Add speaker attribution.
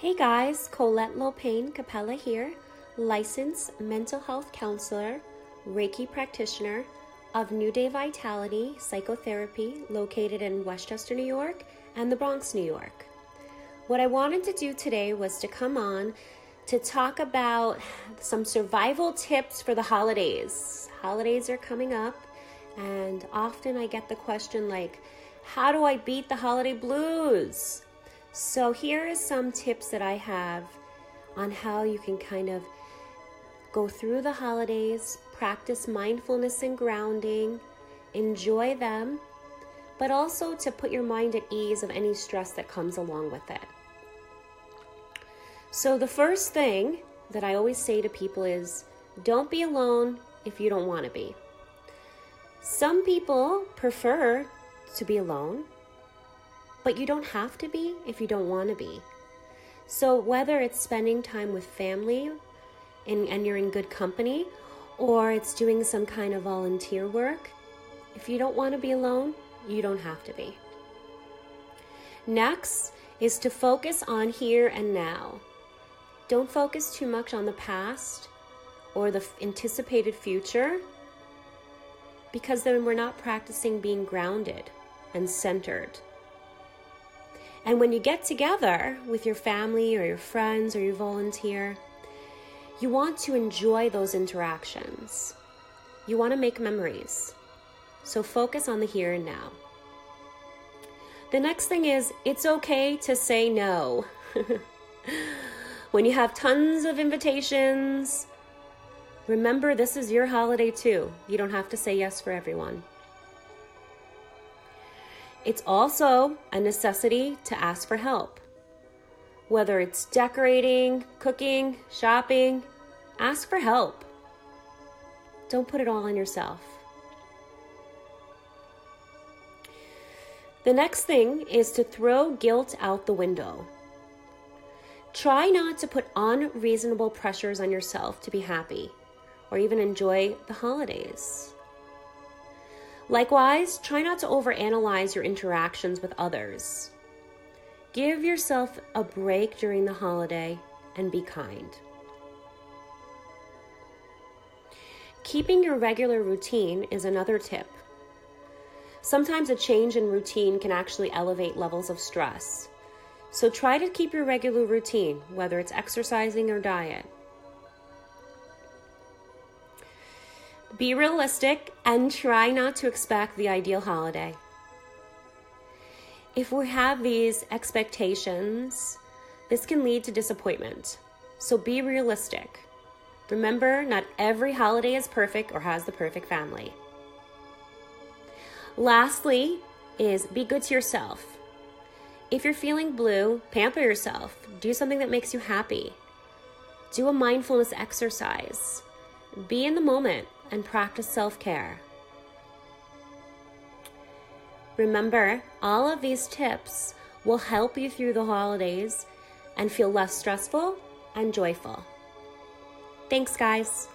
Speaker 1: Hey guys, Colette Lopain Capella here, licensed mental health counselor, Reiki practitioner of New Day Vitality Psychotherapy located in Westchester, New York and the Bronx, New York. What I wanted to do today was to come on to talk about some survival tips for the holidays. Holidays are coming up, and often I get the question like, how do I beat the holiday blues? So, here is some tips that I have on how you can kind of go through the holidays, practice mindfulness and grounding, enjoy them, but also to put your mind at ease of any stress that comes along with it. So, the first thing that I always say to people is don't be alone if you don't want to be. Some people prefer to be alone, but you don't have to be if you don't want to be. So, whether it's spending time with family and, and you're in good company, or it's doing some kind of volunteer work, if you don't want to be alone, you don't have to be. Next is to focus on here and now. Don't focus too much on the past or the anticipated future because then we're not practicing being grounded and centered. And when you get together with your family or your friends or your volunteer, you want to enjoy those interactions. You want to make memories. So focus on the here and now. The next thing is it's okay to say no. when you have tons of invitations, remember this is your holiday too. You don't have to say yes for everyone. It's also a necessity to ask for help. Whether it's decorating, cooking, shopping, ask for help. Don't put it all on yourself. The next thing is to throw guilt out the window. Try not to put unreasonable pressures on yourself to be happy or even enjoy the holidays. Likewise, try not to overanalyze your interactions with others. Give yourself a break during the holiday and be kind. Keeping your regular routine is another tip. Sometimes a change in routine can actually elevate levels of stress. So try to keep your regular routine, whether it's exercising or diet. Be realistic and try not to expect the ideal holiday. If we have these expectations, this can lead to disappointment. So be realistic. Remember, not every holiday is perfect or has the perfect family. Lastly, is be good to yourself. If you're feeling blue, pamper yourself. Do something that makes you happy. Do a mindfulness exercise. Be in the moment and practice self care. Remember, all of these tips will help you through the holidays and feel less stressful and joyful. Thanks, guys.